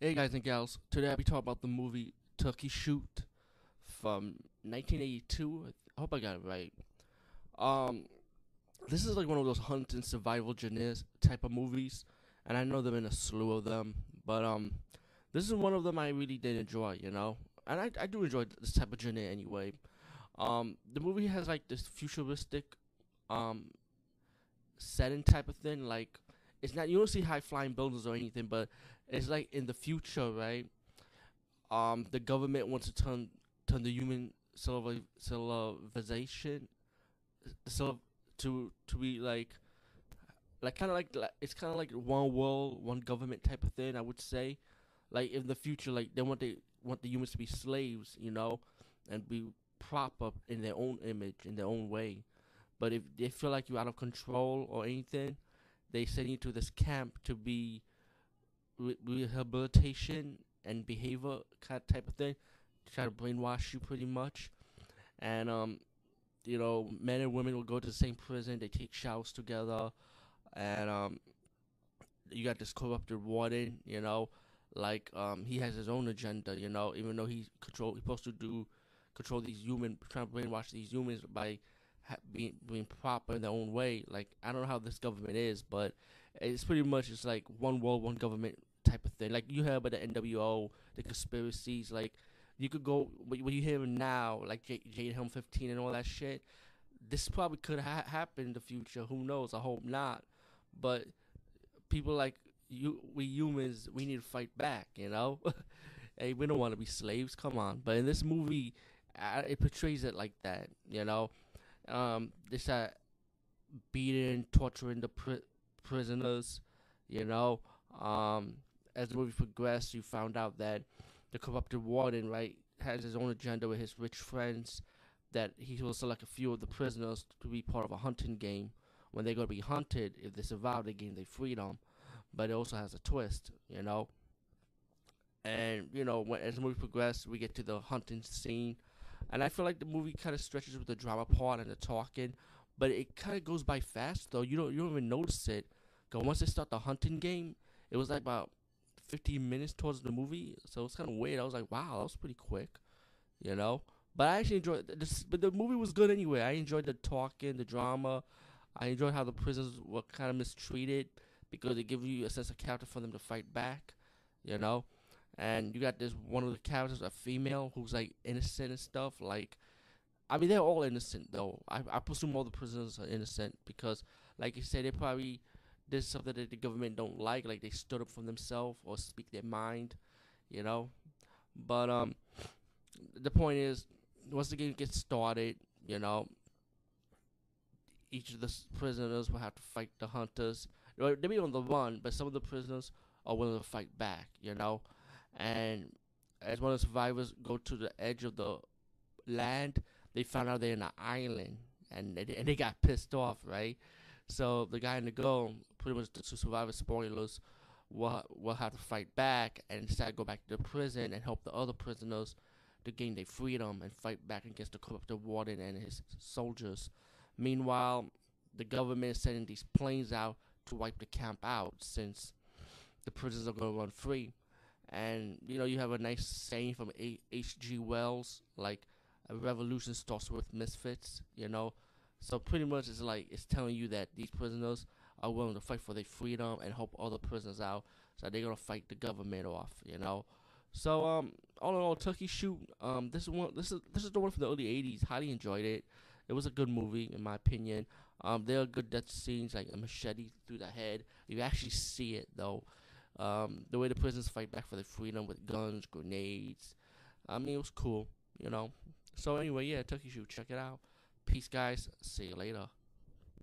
Hey guys and gals, today I'll be talking about the movie Turkey Shoot from 1982. I hope I got it right. Um, this is like one of those hunt and survival genres type of movies, and I know there have been a slew of them, but um, this is one of them I really did enjoy, you know, and I I do enjoy this type of genre anyway. Um, the movie has like this futuristic, um, setting type of thing, like it's not you don't see high flying buildings or anything, but it's like in the future, right? Um, the government wants to turn turn the human civilization so to to be like like kind of like it's kind of like one world, one government type of thing. I would say, like in the future, like they want they want the humans to be slaves, you know, and be prop up in their own image, in their own way. But if they feel like you're out of control or anything, they send you to this camp to be re- rehabilitation and behavior kind of type of thing, to try to brainwash you pretty much. And um, you know, men and women will go to the same prison. They take showers together, and um, you got this corrupted warden. You know, like um, he has his own agenda. You know, even though he control, he's supposed to do control these human, trying to brainwash these humans by being being proper in their own way. Like I don't know how this government is, but it's pretty much just like one world, one government type of thing. Like you heard about the NWO, the conspiracies. Like you could go when you hear now, like J- Jade Helm 15 and all that shit. This probably could ha- happen in the future. Who knows? I hope not. But people like you, we humans, we need to fight back. You know, hey, we don't want to be slaves. Come on. But in this movie, uh, it portrays it like that. You know, um, this uh, beating, torturing the pri- prisoners. You know, um, as the movie progressed, you found out that the corrupted warden, right, has his own agenda with his rich friends. That he will select a few of the prisoners to be part of a hunting game. When they're going to be hunted, if they survive, they gain their freedom. But it also has a twist, you know. And you know, when as the movie progresses, we get to the hunting scene, and I feel like the movie kind of stretches with the drama part and the talking, but it kind of goes by fast though. You don't you don't even notice it. Cause once they start the hunting game, it was like about 15 minutes towards the movie, so it's kind of weird. I was like, wow, that was pretty quick, you know. But I actually enjoyed this. But the movie was good anyway. I enjoyed the talking, the drama. I enjoyed how the prisoners were kind of mistreated because they give you a sense of character for them to fight back, you know. And you got this one of the characters, a female who's like innocent and stuff. Like, I mean, they're all innocent though. I I presume all the prisoners are innocent because, like you said, they probably did something that the government don't like, like they stood up for themselves or speak their mind, you know. But um, the point is, once the game gets started, you know, each of the prisoners will have to fight the hunters. They'll be on the run, but some of the prisoners are willing to fight back, you know. And as one of the survivors go to the edge of the land, they found out they're in an island, and they, and they got pissed off, right? So the guy in the go, pretty much the two survivors, spoilers, will will have to fight back and instead go back to the prison and help the other prisoners to gain their freedom and fight back against the corrupted warden and his soldiers. Meanwhile, the government is sending these planes out to wipe the camp out since the prisoners are going to run free. And you know, you have a nice saying from H.G. Wells, like a revolution starts with misfits. You know, so pretty much it's like it's telling you that these prisoners are willing to fight for their freedom and help other prisoners out. So they're gonna fight the government off, you know. So um, all in all, Turkey Shoot. Um, this is one. This is this is the one from the early '80s. Highly enjoyed it. It was a good movie in my opinion. Um, there are good death scenes like a machete through the head. You actually see it though. Um, the way the prisoners fight back for their freedom with guns, grenades. I mean, it was cool, you know. So anyway, yeah, Turkey Shoot. Check it out. Peace, guys. See you later.